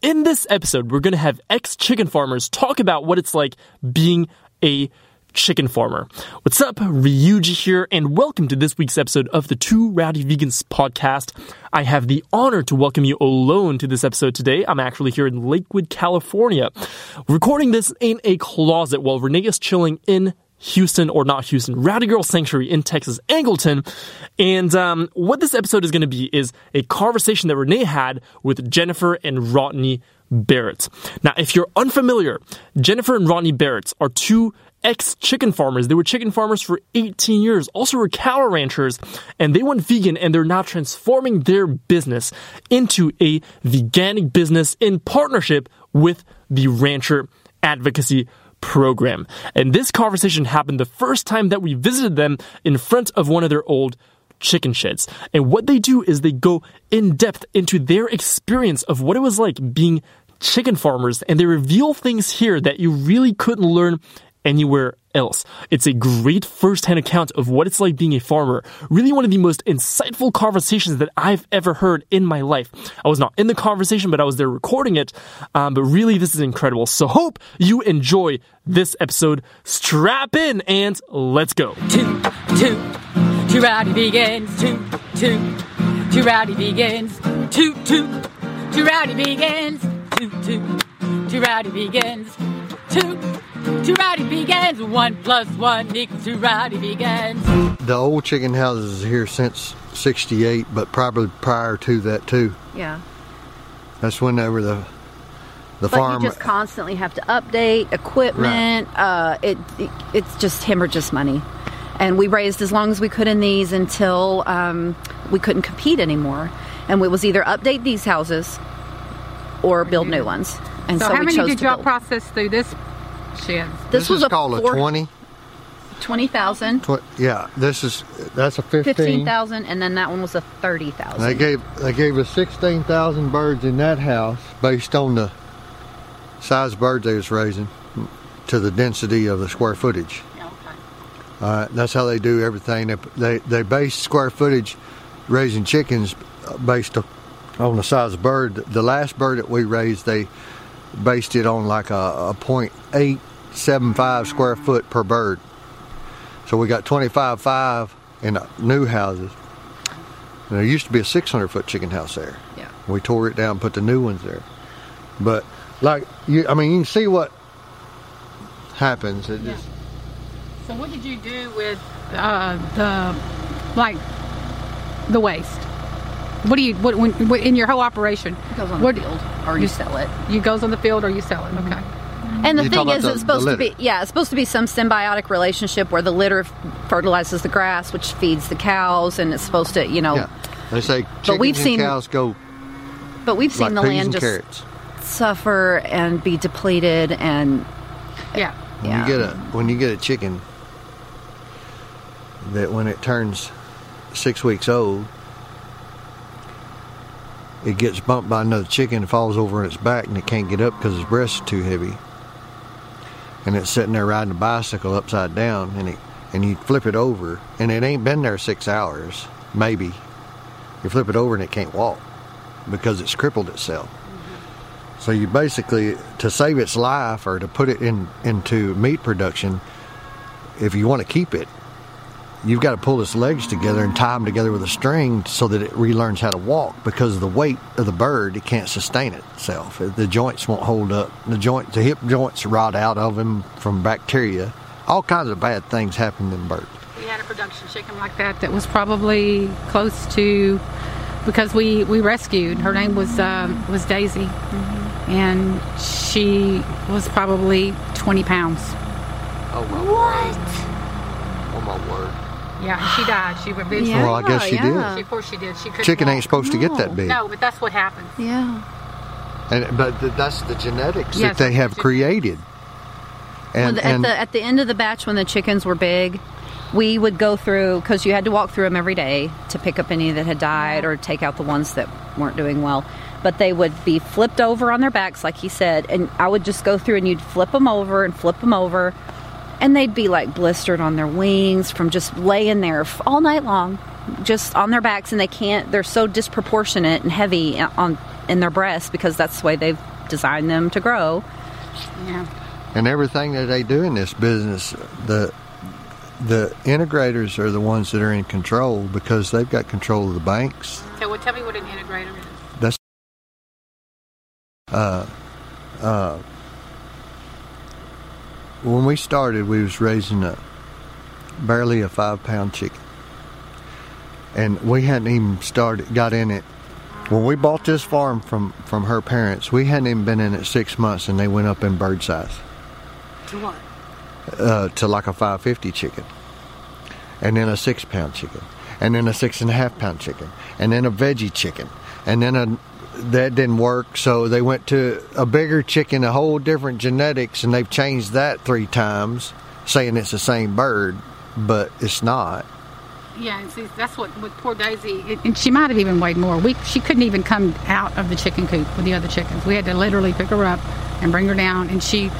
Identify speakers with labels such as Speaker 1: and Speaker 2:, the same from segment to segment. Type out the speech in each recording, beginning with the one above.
Speaker 1: In this episode, we're going to have ex chicken farmers talk about what it's like being a chicken farmer. What's up? Ryuji here, and welcome to this week's episode of the Two Rowdy Vegans podcast. I have the honor to welcome you alone to this episode today. I'm actually here in Lakewood, California, recording this in a closet while Renee is chilling in Houston, or not Houston, Rowdy Girl Sanctuary in Texas, Angleton. And um, what this episode is going to be is a conversation that Renee had with Jennifer and Rodney Barrett. Now, if you're unfamiliar, Jennifer and Rodney Barrett are two ex chicken farmers. They were chicken farmers for 18 years, also were cow ranchers, and they went vegan and they're now transforming their business into a veganic business in partnership with the Rancher Advocacy program. And this conversation happened the first time that we visited them in front of one of their old chicken sheds. And what they do is they go in depth into their experience of what it was like being chicken farmers and they reveal things here that you really couldn't learn anywhere else. It's a great first-hand account of what it's like being a farmer. Really one of the most insightful conversations that I've ever heard in my life. I was not in the conversation, but I was there recording it. Um, but really, this is incredible. So hope you enjoy this episode. Strap in and let's go.
Speaker 2: two, two, two rowdy vegans, two, two, two rowdy vegans, two, two, two rowdy vegans, two, two, two rowdy vegans, two, two rowdy vegans, one plus one equals two rowdy vegans.
Speaker 3: The old chicken houses is here since 68, but probably prior to that too.
Speaker 4: Yeah.
Speaker 3: That's whenever the the
Speaker 4: But
Speaker 3: farm
Speaker 4: you just constantly have to update equipment. Uh, it, it it's just hemorrhages money, and we raised as long as we could in these until um, we couldn't compete anymore, and it was either update these houses or build new ones. And so,
Speaker 5: So, how
Speaker 4: we
Speaker 5: many
Speaker 4: chose
Speaker 5: did y'all
Speaker 4: build.
Speaker 5: process through this shed?
Speaker 3: this,
Speaker 4: was
Speaker 3: is
Speaker 4: a
Speaker 3: called
Speaker 4: four-
Speaker 3: a 20.
Speaker 4: 20,000,
Speaker 3: Tw- yeah, this is that's a 15.
Speaker 4: 15,000, and then that one was a 30,000.
Speaker 3: They gave they gave us 16,000 birds in that house based on the size of birds they was raising to the density of the square footage. Uh, that's how they do everything. They, they they base square footage raising chickens based on the size of bird. The last bird that we raised, they based it on like a, a .875 square foot per bird. So we got 25.5 in the new houses. And there used to be a 600 foot chicken house there.
Speaker 4: Yeah.
Speaker 3: We tore it down, and put the new ones there. But like you, I mean, you can see what happens. It just
Speaker 5: So, what did you do with uh, the like the waste? What do you what, when, what in your whole operation?
Speaker 4: It goes on
Speaker 5: what-
Speaker 4: the field, or you sell it.
Speaker 5: You goes on the field or you sell it? Mm-hmm. Okay.
Speaker 4: And the
Speaker 3: You
Speaker 4: thing is,
Speaker 3: about
Speaker 4: it's
Speaker 3: the- the
Speaker 4: supposed to be yeah, it's supposed to be some symbiotic relationship where the litter fertilizes the grass, which feeds the cows, and it's supposed to you know.
Speaker 3: yeah. They say chickens
Speaker 4: we've
Speaker 3: and
Speaker 4: seen-
Speaker 3: cows go
Speaker 4: But we've seen
Speaker 3: like
Speaker 4: the land just
Speaker 3: carrots.
Speaker 4: suffer and be depleted, and
Speaker 5: Yeah.
Speaker 3: When
Speaker 4: yeah.
Speaker 3: you get a when you get a chicken that when it turns six weeks old, it gets bumped by another chicken, and falls over on its back, and it can't get up because its breast is too heavy. And it's sitting there riding a bicycle upside down, and it and you flip it over, and it ain't been there six hours, maybe. You flip it over and it can't walk because it's crippled itself. Mm-hmm. So you basically, to save its life or to put it in into meat production, if you want to keep it, you've got to pull its legs together and tie them together with a string so that it relearns how to walk. Because of the weight of the bird, it can't sustain itself. The joints won't hold up. The joint, the hip joints rot out of him from bacteria. All kinds of bad things happen in birds.
Speaker 5: We had a production chicken like that that was probably close to because we we rescued. Her name was um, was Daisy, and she was probably 20 pounds.
Speaker 3: Oh my what? My word!
Speaker 5: Yeah, she died. She eventually.
Speaker 4: Yeah,
Speaker 3: Well, I guess she
Speaker 4: yeah.
Speaker 5: She, of course, she did. She couldn't.
Speaker 3: Chicken
Speaker 5: walk.
Speaker 3: ain't supposed to get that big.
Speaker 5: No, but that's what happens.
Speaker 4: yeah,
Speaker 3: And but th- that's the genetics
Speaker 5: Yes,
Speaker 3: that they have
Speaker 5: that's the-
Speaker 3: created.
Speaker 4: Well,
Speaker 3: And,
Speaker 4: the-
Speaker 3: and
Speaker 4: at the at the end of the batch when the chickens were big, we would go through because you had to walk through them every day to pick up any that had died or take out the ones that weren't doing well. But they would be flipped over on their backs, like he said, and I would just go through and you'd flip them over and flip them over, and they'd be like blistered on their wings from just laying there all night long, just on their backs, and they can't. They're so disproportionate and heavy on in their breasts because that's the way they've designed them to grow.
Speaker 5: Yeah.
Speaker 3: And everything that they do in this business, the the integrators are the ones that are in control because they've got control of the banks.
Speaker 5: So, well, tell me what an integrator is.
Speaker 3: That's uh, uh, when we started, we was raising a barely a five pound chicken, and we hadn't even started got in it. When we bought this farm from from her parents, we hadn't even been in it six months, and they went up in bird size.
Speaker 5: To what?
Speaker 3: uh, to like a 550 chicken, and then a six pound chicken, and then a six and a half pound chicken, and then a veggie chicken, and then a that didn't work, so they went to a bigger chicken, a whole different genetics, and they've changed that three times, saying it's the same bird, but it's not.
Speaker 5: Yeah, and see, that's what with poor Daisy, it, and she might have even weighed more. We she couldn't even come out of the chicken coop with the other chickens. We had to literally pick her up and bring her down, and she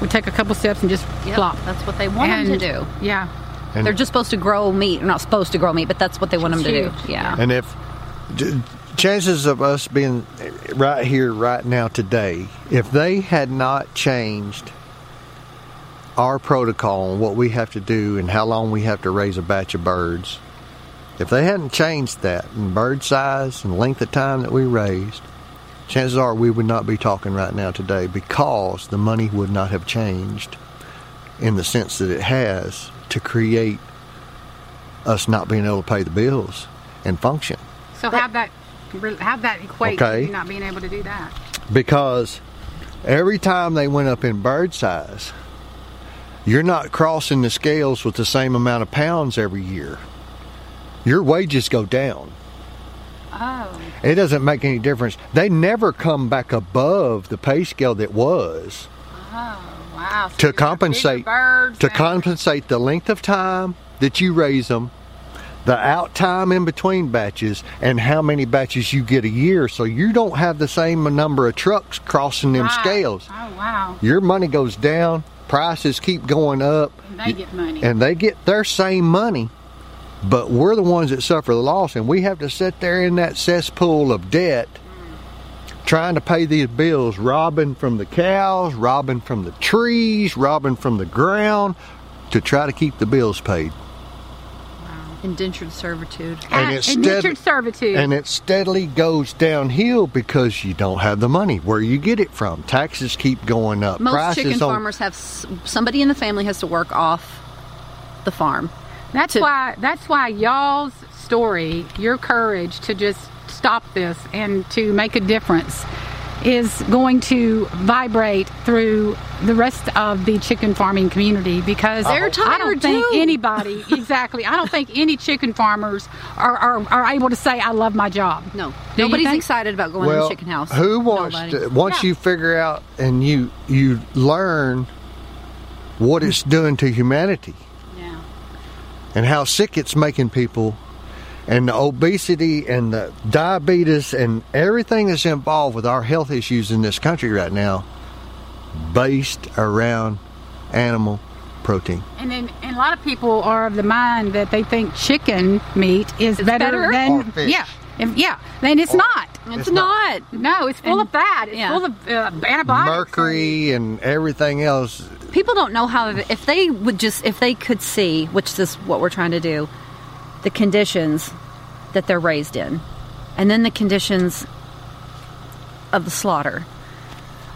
Speaker 5: would take a couple steps and just
Speaker 4: Yep,
Speaker 5: flop.
Speaker 4: That's what they want them to do.
Speaker 5: Yeah,
Speaker 3: And,
Speaker 4: They're just supposed to grow meat. They're not supposed to grow meat, but that's what they want them to do. Yeah.
Speaker 3: and if j- chances of us being right here, right now, today, if they had not changed our protocol on what we have to do and how long we have to raise a batch of birds, if they hadn't changed that in bird size and length of time that we raised, chances are we would not be talking right now today because the money would not have changed in the sense that it has to create us not being able to pay the bills and function.
Speaker 5: so how that how that equate
Speaker 3: Okay.
Speaker 5: not being able to do that?
Speaker 3: because every time they went up in bird size, you're not crossing the scales with the same amount of pounds every year. Your wages go down.
Speaker 5: Oh,
Speaker 3: It doesn't make any difference. They never come back above the pay scale that was
Speaker 5: oh, wow. So
Speaker 3: to compensate
Speaker 5: birds
Speaker 3: to
Speaker 5: and-
Speaker 3: compensate the length of time that you raise them, the out time in between batches, and how many batches you get a year. So you don't have the same number of trucks crossing them
Speaker 5: Right.
Speaker 3: scales.
Speaker 5: Oh wow,
Speaker 3: Your money goes down, prices keep going up,
Speaker 5: and they get money.
Speaker 3: and they get their same money. But we're the ones that suffer the loss, and we have to sit there in that cesspool of debt trying to pay these bills, robbing from the cows, robbing from the trees, robbing from the ground to try to keep the bills paid.
Speaker 4: Indentured servitude.
Speaker 3: and
Speaker 5: Ah,
Speaker 3: it's
Speaker 5: indentured
Speaker 3: steady-
Speaker 5: servitude.
Speaker 3: And it steadily goes downhill because you don't have the money. Where you get it from? Taxes keep going up.
Speaker 4: Most
Speaker 3: Prices
Speaker 4: chicken
Speaker 3: on-
Speaker 4: farmers have somebody in the family has to work off the farm.
Speaker 5: That's
Speaker 4: to-
Speaker 5: why that's why y'all's story, your courage to just stop this and to make a difference is going to vibrate through the rest of the chicken farming community because
Speaker 4: They're
Speaker 5: I don't think
Speaker 4: too.
Speaker 5: anybody exactly I don't think any chicken farmers are, are, are able to say I love my job.
Speaker 4: No,
Speaker 5: Do
Speaker 4: nobody's excited about going
Speaker 3: well,
Speaker 4: to the chicken house.
Speaker 3: Who wants to? Once
Speaker 5: Yeah.
Speaker 3: you figure out and you you learn what it's doing to humanity
Speaker 5: Yeah.
Speaker 3: and how sick it's making people, and the obesity and the diabetes and everything that's involved with our health issues in this country right now, based around animal protein.
Speaker 5: And then and a lot of people are of the mind that they think chicken meat is better,
Speaker 4: better?
Speaker 5: than
Speaker 3: Or fish.
Speaker 5: yeah. If, yeah. Then it's not.
Speaker 4: it's,
Speaker 3: it's
Speaker 4: not.
Speaker 3: not.
Speaker 5: No, it's full
Speaker 4: And-
Speaker 5: of fat. It's
Speaker 4: yeah.
Speaker 5: full of uh, antibiotics.
Speaker 3: Mercury and everything else.
Speaker 4: People don't know how. If they would just, if they could see, which is what we're trying to do, the conditions that they're raised in, and then the conditions of the slaughter.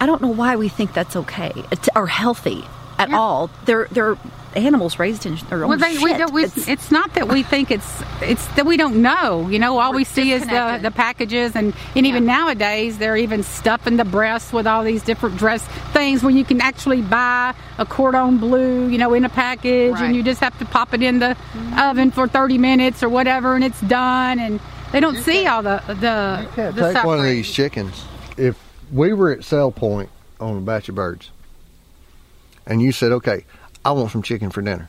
Speaker 4: I don't know why we think that's okay or healthy at
Speaker 5: Yeah.
Speaker 4: all. They're they're animals raised in their own
Speaker 5: Well, they, we
Speaker 4: shit.
Speaker 5: don't, we,
Speaker 4: It's-
Speaker 5: it's, not that we think it's it's that we don't know. You know, all
Speaker 4: We're
Speaker 5: see is the, the packages, and, and even nowadays they're even stuffing the breasts with all these different dress things where you can actually buy a cordon bleu, you know, in a package,
Speaker 4: Right.
Speaker 5: and you just have to pop it in the oven for thirty minutes or whatever, and it's done. And they don't see all the the
Speaker 3: You can't
Speaker 5: the
Speaker 3: take one of these chickens. If we were at sell point on a batch of birds, and you said, "Okay, I want some chicken for dinner,"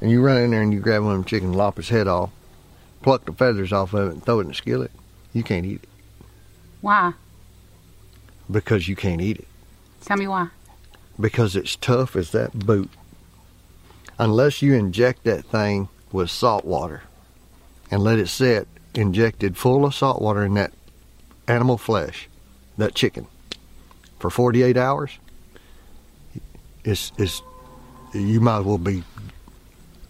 Speaker 3: and you run in there and you grab one of them chicken, lop its head off, pluck the feathers off of it, and throw it in the skillet, you can't eat it
Speaker 5: Why?
Speaker 3: because you can't eat it
Speaker 5: Tell me why.
Speaker 3: because it's tough as that boot. Unless you inject that thing with salt water and let it sit injected full of salt water in that animal flesh, that chicken, for 48 hours, it's, it's, you might as well be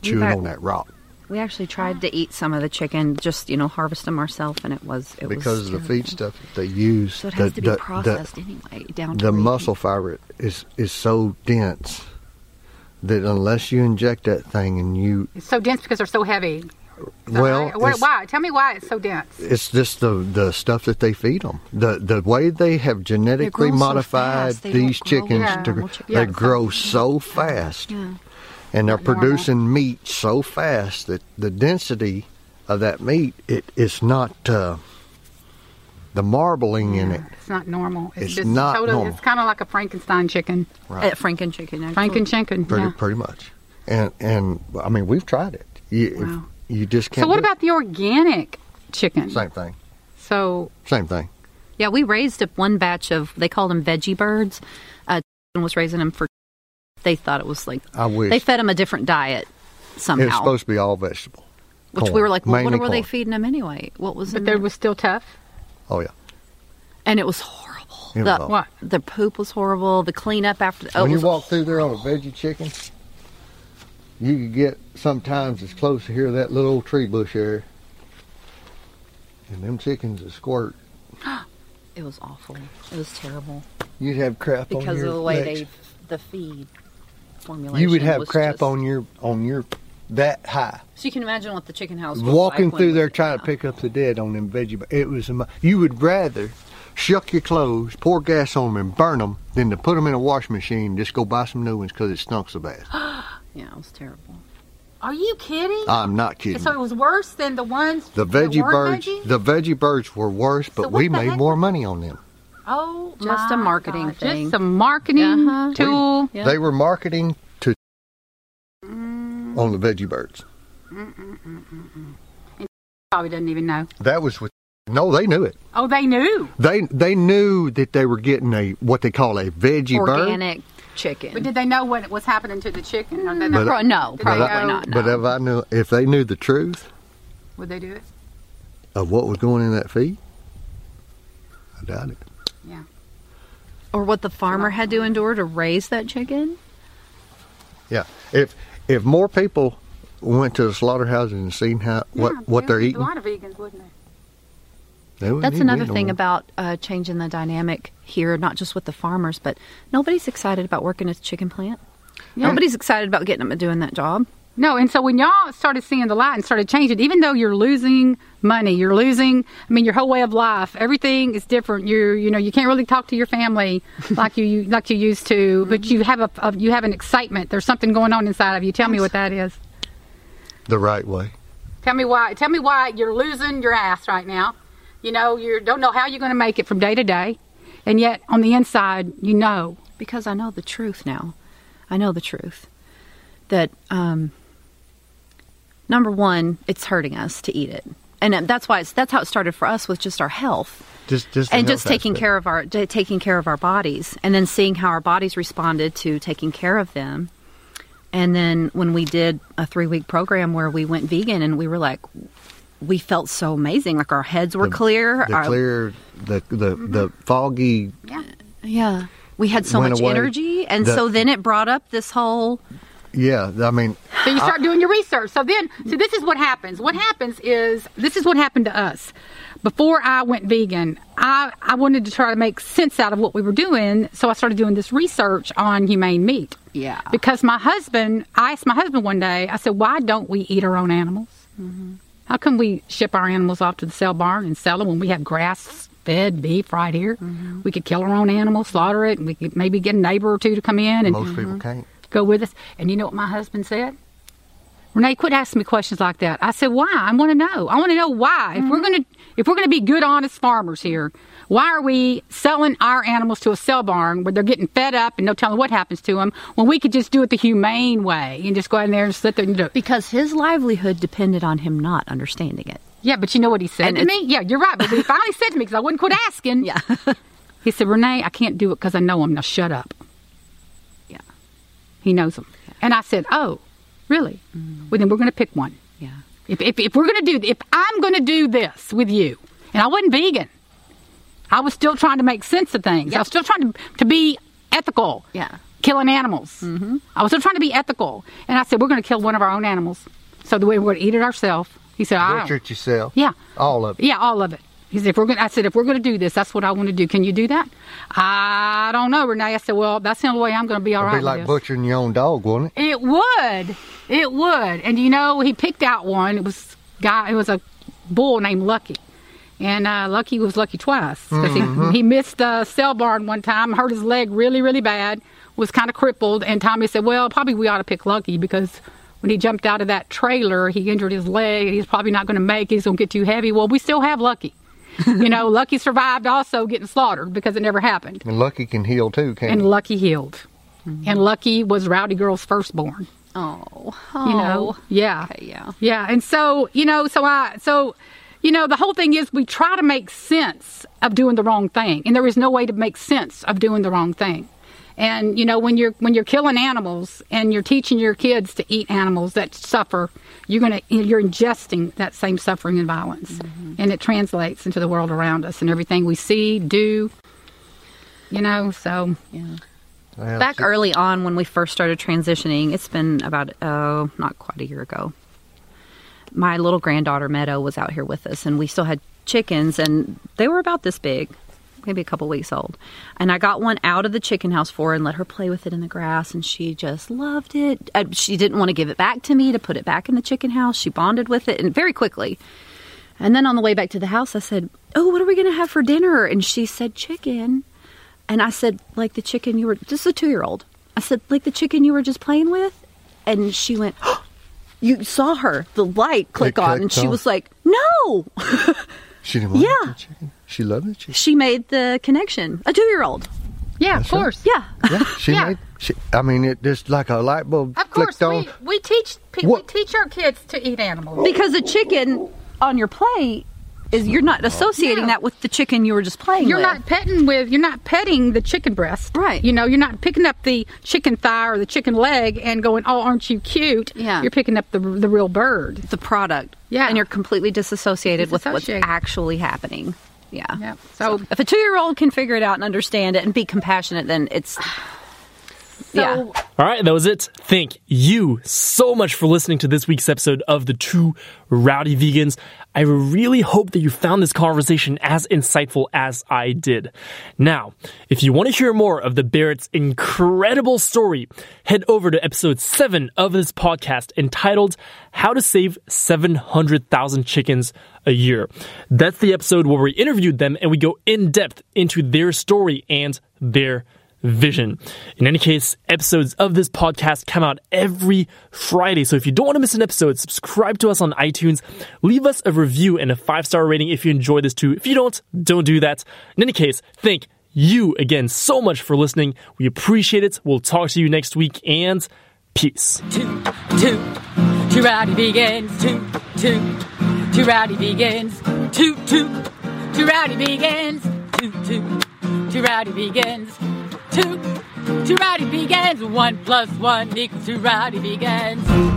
Speaker 3: chewing
Speaker 4: got-
Speaker 3: on that rock
Speaker 4: We actually tried to eat some of the chicken, just you know, harvest them ourselves, and it was it
Speaker 3: because
Speaker 4: was
Speaker 3: of the feed stuff that they use.
Speaker 4: So it
Speaker 3: the,
Speaker 4: has to be
Speaker 3: the-
Speaker 4: processed
Speaker 3: the,
Speaker 4: anyway, down
Speaker 3: the
Speaker 4: where
Speaker 3: muscle fiber is is so dense that unless you inject that thing and you
Speaker 5: It's so dense because they're so heavy. Is
Speaker 3: well,
Speaker 5: right? Why- why? Tell me why it's so dense.
Speaker 3: It's just the the stuff that they feed them. The the way they have genetically
Speaker 4: grow so
Speaker 3: modified
Speaker 4: fast,
Speaker 3: these chickens,
Speaker 5: like
Speaker 3: to,
Speaker 4: normal chickens.
Speaker 3: they
Speaker 5: Yeah,
Speaker 3: grow
Speaker 5: so-
Speaker 3: so fast,
Speaker 4: Yeah.
Speaker 3: and they're
Speaker 5: Not normal.
Speaker 3: producing meat so fast that the density of that meat it it's not uh, the marbling in it.
Speaker 5: It's not normal. It's,
Speaker 3: It's
Speaker 5: just
Speaker 3: not
Speaker 5: totally.
Speaker 3: normal.
Speaker 5: It's kind of like a Frankenstein chicken.
Speaker 4: At Franken chicken. actually.
Speaker 5: Franken chicken.
Speaker 3: Pretty
Speaker 5: yeah.
Speaker 3: pretty much, and and I mean we've tried it. You if-
Speaker 5: Wow.
Speaker 3: You just can't.
Speaker 5: So what
Speaker 3: do it.
Speaker 5: about the organic chicken?
Speaker 3: same thing?
Speaker 5: So
Speaker 3: Same thing.
Speaker 4: Yeah, we raised up one batch of they called them veggie birds. Uh, and was raising them for. They thought it was like
Speaker 3: I wish
Speaker 4: they fed them a different diet somehow,
Speaker 3: it's supposed to be all vegetable.
Speaker 4: which we were like, well, what
Speaker 3: mainly
Speaker 4: were they feeding them anyway? What was
Speaker 5: but they
Speaker 4: there?
Speaker 5: was still tough.
Speaker 3: Oh yeah.
Speaker 4: and it was horrible.
Speaker 3: It was
Speaker 4: the.
Speaker 5: What?
Speaker 4: the poop was horrible. The cleanup after. Oh,
Speaker 3: when
Speaker 4: it
Speaker 3: you
Speaker 4: was
Speaker 3: walk through there on a veggie chicken, you could get sometimes as close to here that little old tree bush there. And them chickens would squirt.
Speaker 4: It was awful. It was terrible
Speaker 3: You'd have crap on
Speaker 4: because of the way
Speaker 3: legs.
Speaker 4: they the feed formulation.
Speaker 3: You would have crap
Speaker 4: just-
Speaker 3: on your on your that high.
Speaker 4: So you can imagine what the chicken house was
Speaker 3: Walking
Speaker 4: like
Speaker 3: through there trying to pick up the dead on them veggie. It was you would rather shuck your clothes, pour gas on them, and burn them than to put them in a washing machine and just go buy some new ones because it stunk so bad.
Speaker 4: Yeah, it was terrible.
Speaker 5: Are you kidding?
Speaker 3: I'm not kidding.
Speaker 5: so it was worse than the ones
Speaker 3: The veggie birds,
Speaker 5: veggie?
Speaker 3: the veggie birds were worse, but
Speaker 5: what
Speaker 3: we made
Speaker 5: heck
Speaker 3: more money on them.
Speaker 5: Oh,
Speaker 4: Just a marketing
Speaker 5: God.
Speaker 4: thing.
Speaker 5: Just a marketing
Speaker 4: Uh-huh.
Speaker 5: tool.
Speaker 4: Yeah.
Speaker 3: They were marketing to
Speaker 5: Mm.
Speaker 3: on the veggie birds.
Speaker 5: Probably doesn't even know.
Speaker 3: That was with no, they knew it.
Speaker 5: Oh, they knew.
Speaker 3: They they knew that they were getting a what they call a veggie bird.
Speaker 4: Organic chicken.
Speaker 5: But did they know what was happening to the chicken? Or did they
Speaker 3: But-
Speaker 4: Pro- no,
Speaker 5: Did they
Speaker 4: probably
Speaker 5: know-
Speaker 4: not. No.
Speaker 3: But if I knew if they knew the truth
Speaker 5: would they do it?
Speaker 3: of what was going in that feed, I doubt it. Yeah.
Speaker 4: Or what the farmer had to endure to raise that chicken.
Speaker 3: Yeah, if if more people went to the slaughterhouses and seen how what
Speaker 5: Yeah,
Speaker 3: what
Speaker 5: there
Speaker 3: they're
Speaker 5: would be
Speaker 3: eating,
Speaker 5: A lot of vegans, wouldn't they?
Speaker 3: They
Speaker 4: That's another thing
Speaker 3: more.
Speaker 4: about uh, changing the dynamic here, not just with the farmers, but nobody's excited about working at the chicken plant. Nobody's excited about getting them doing that job.
Speaker 5: No, and so when y'all started seeing the light and started changing, even though you're losing money, you're losing. I mean, your whole way of life, everything is different. You you know you can't really talk to your family like you, you like you used to, but you have a, a you have an excitement. There's something going on inside of you. Tell me what that is.
Speaker 3: the right way.
Speaker 5: Tell me why. Tell me why you're losing your ass right now. You know you don't know how you're going to make it from day to day, and yet on the inside you know.
Speaker 4: because I know the truth now. I know the truth that um, number one, it's hurting us to eat it, and that's why it's that's how it started for us with just our health
Speaker 3: Just just
Speaker 4: and just taking
Speaker 3: aspect.
Speaker 4: care of our taking care of our bodies, and then seeing how our bodies responded to taking care of them. And then when we did a three week program where we went vegan, and we were like, we felt so amazing. Like our heads were
Speaker 3: The-
Speaker 4: clear.
Speaker 3: the
Speaker 4: our,
Speaker 3: clear, the the the mm-hmm. foggy.
Speaker 4: Yeah. yeah. We had so much
Speaker 3: away.
Speaker 4: energy. And
Speaker 3: The-
Speaker 4: so then it brought up this whole
Speaker 3: Yeah, I mean,
Speaker 5: So you start doing your research. So then, so this is what happens. What happens is this is what happened to us. Before I went vegan, I, I wanted to try to make sense out of what we were doing. So I started doing this research on humane meat.
Speaker 4: Yeah.
Speaker 5: Because my husband, I asked my husband one day, I said, why don't we eat our own animals? Mm-hmm. How come we ship our animals off to the sale barn and sell them when we have grass fed beef right here? We could kill our own animal, slaughter it, and we could maybe get a neighbor or two to come in and
Speaker 3: most people can't.
Speaker 5: go with us. And you know what my husband said? Renee, quit asking me questions like that. I said, "Why? I want to know. I want to know why. If we're
Speaker 3: Mm-hmm.
Speaker 5: gonna, if we're gonna be good, honest farmers here, why are we selling our animals to a sell barn where they're getting fed up and no telling what happens to them when we could just do it the humane way and just go in there and sit there and do it?
Speaker 4: because his livelihood depended on him not understanding it.
Speaker 5: Yeah, but you know what he said
Speaker 4: And
Speaker 5: to me? Yeah, you're right. But he finally said to me because I wouldn't quit asking.
Speaker 4: Yeah.
Speaker 5: He said, Renee, I can't do it because I know him. Now shut up.
Speaker 4: Yeah.
Speaker 5: He knows him. And I said, Oh, really? Mm. Well, then we're going to pick one.
Speaker 4: Yeah.
Speaker 5: If, if, if we're going to do, if I'm going to do this with you, and I wasn't vegan, I was still trying to make sense of things. I was still trying to, to be ethical.
Speaker 4: Yeah.
Speaker 5: Killing animals. Mm-hmm. I was still trying to be ethical. And I said, we're going to kill one of our own animals. So the way we're going to eat it ourselves. He said, I
Speaker 3: Butcher it yourself.
Speaker 5: Yeah.
Speaker 3: All of it.
Speaker 5: Yeah, all of it. He said, if we're going I said, if we're going to do this, that's what I want to do. Can you do that? I don't know, Renee. I said, well, that's the only way I'm going to be all
Speaker 3: It'd
Speaker 5: right
Speaker 3: be
Speaker 5: with
Speaker 3: like
Speaker 5: this.
Speaker 3: butchering your own dog, wouldn't it?
Speaker 5: It would. It would. And you know, he picked out one. It was guy. It was a bull named Lucky, and uh, Lucky was lucky twice because he, he missed the sell barn one time, hurt his leg really, really bad, was kind of crippled. And Tommy said, "Well, probably we ought to pick Lucky because." When he jumped out of that trailer, he injured his leg. He's probably not going to make it. He's going to get too heavy. Well, we still have Lucky. you know, Lucky survived also getting slaughtered because it never happened.
Speaker 3: And Lucky can heal too, can't
Speaker 5: And
Speaker 3: he?
Speaker 5: Lucky healed. And Lucky was Rowdy Girl's firstborn
Speaker 4: Oh,
Speaker 5: you know yeah
Speaker 4: Okay, yeah.
Speaker 5: yeah and so you know so i so you know the whole thing is we try to make sense of doing the wrong thing and there is no way to make sense of doing the wrong thing and you know when you're when you're killing animals and you're teaching your kids to eat animals that suffer you're going to you're ingesting that same suffering and violence mm-hmm. and it translates into the world around us and everything we see do you know so
Speaker 3: yeah.
Speaker 4: Back early on when we first started transitioning, it's been about, oh, not quite a year ago. My little granddaughter Meadow was out here with us, and we still had chickens, and they were about this big, maybe a couple weeks old. And I got one out of the chicken house for her and let her play with it in the grass, and she just loved it. Uh, she didn't want to give it back to me to put it back in the chicken house. She bonded with it, and very quickly. And then on the way back to the house, I said, Oh, what are we going to have for dinner? And she said, Chicken. And I said, Like the chicken you were, just a two year old. I said, Like the chicken you were just playing with? And she went, You saw her, the light click on. And she
Speaker 3: on.
Speaker 4: was like, No.
Speaker 3: She didn't want
Speaker 4: Yeah.
Speaker 3: the chicken. She loved the chicken.
Speaker 4: she made the connection. A two year old.
Speaker 5: yeah of
Speaker 3: That's right.
Speaker 5: course
Speaker 4: Yeah.
Speaker 3: Yeah, she
Speaker 5: Yeah.
Speaker 3: made. She, I mean, it just like a light bulb
Speaker 5: of course
Speaker 3: flicked on.
Speaker 5: we, we teach pe- we teach our kids to eat animals
Speaker 4: because a chicken on your plate is, you're not associating
Speaker 5: Yeah.
Speaker 4: that with the chicken you were just playing with.
Speaker 5: You're
Speaker 4: with.
Speaker 5: not petting with. You're not petting the chicken breast,
Speaker 4: Right.
Speaker 5: You know, you're not picking up the chicken thigh or the chicken leg and going, "Oh, aren't you cute?"
Speaker 4: Yeah.
Speaker 5: You're picking up the the real bird.
Speaker 4: the product.
Speaker 5: Yeah.
Speaker 4: And you're completely disassociated, with what's actually happening. Yeah.
Speaker 5: Yeah. So,
Speaker 4: If a two year old can figure it out and understand it and be compassionate, then it's.
Speaker 5: So
Speaker 4: Yeah.
Speaker 1: All right, that was it. Thank you so much for listening to this week's episode of The Two Rowdy Vegans. I really hope that you found this conversation as insightful as I did. Now, if you want to hear more of the Barrett's incredible story, head over to episode 7 of this podcast entitled How to Save 700,000 Chickens a Year. That's the episode where we interviewed them and we go in depth into their story and their vision. In any case, episodes of this podcast come out every Friday. So if you don't want to miss an episode, subscribe to us on iTunes, leave us a review and a five star rating if you enjoy this too. If you don't, don't do that. In any case, thank you again so much for listening. We appreciate it. We'll talk to you next week and peace.
Speaker 2: two, two, two rowdy vegans, two, two, two rowdy vegans, two, two, two rowdy vegans, two, two, two rowdy vegans, two, two rowdy vegans, one plus one equals two rowdy vegans.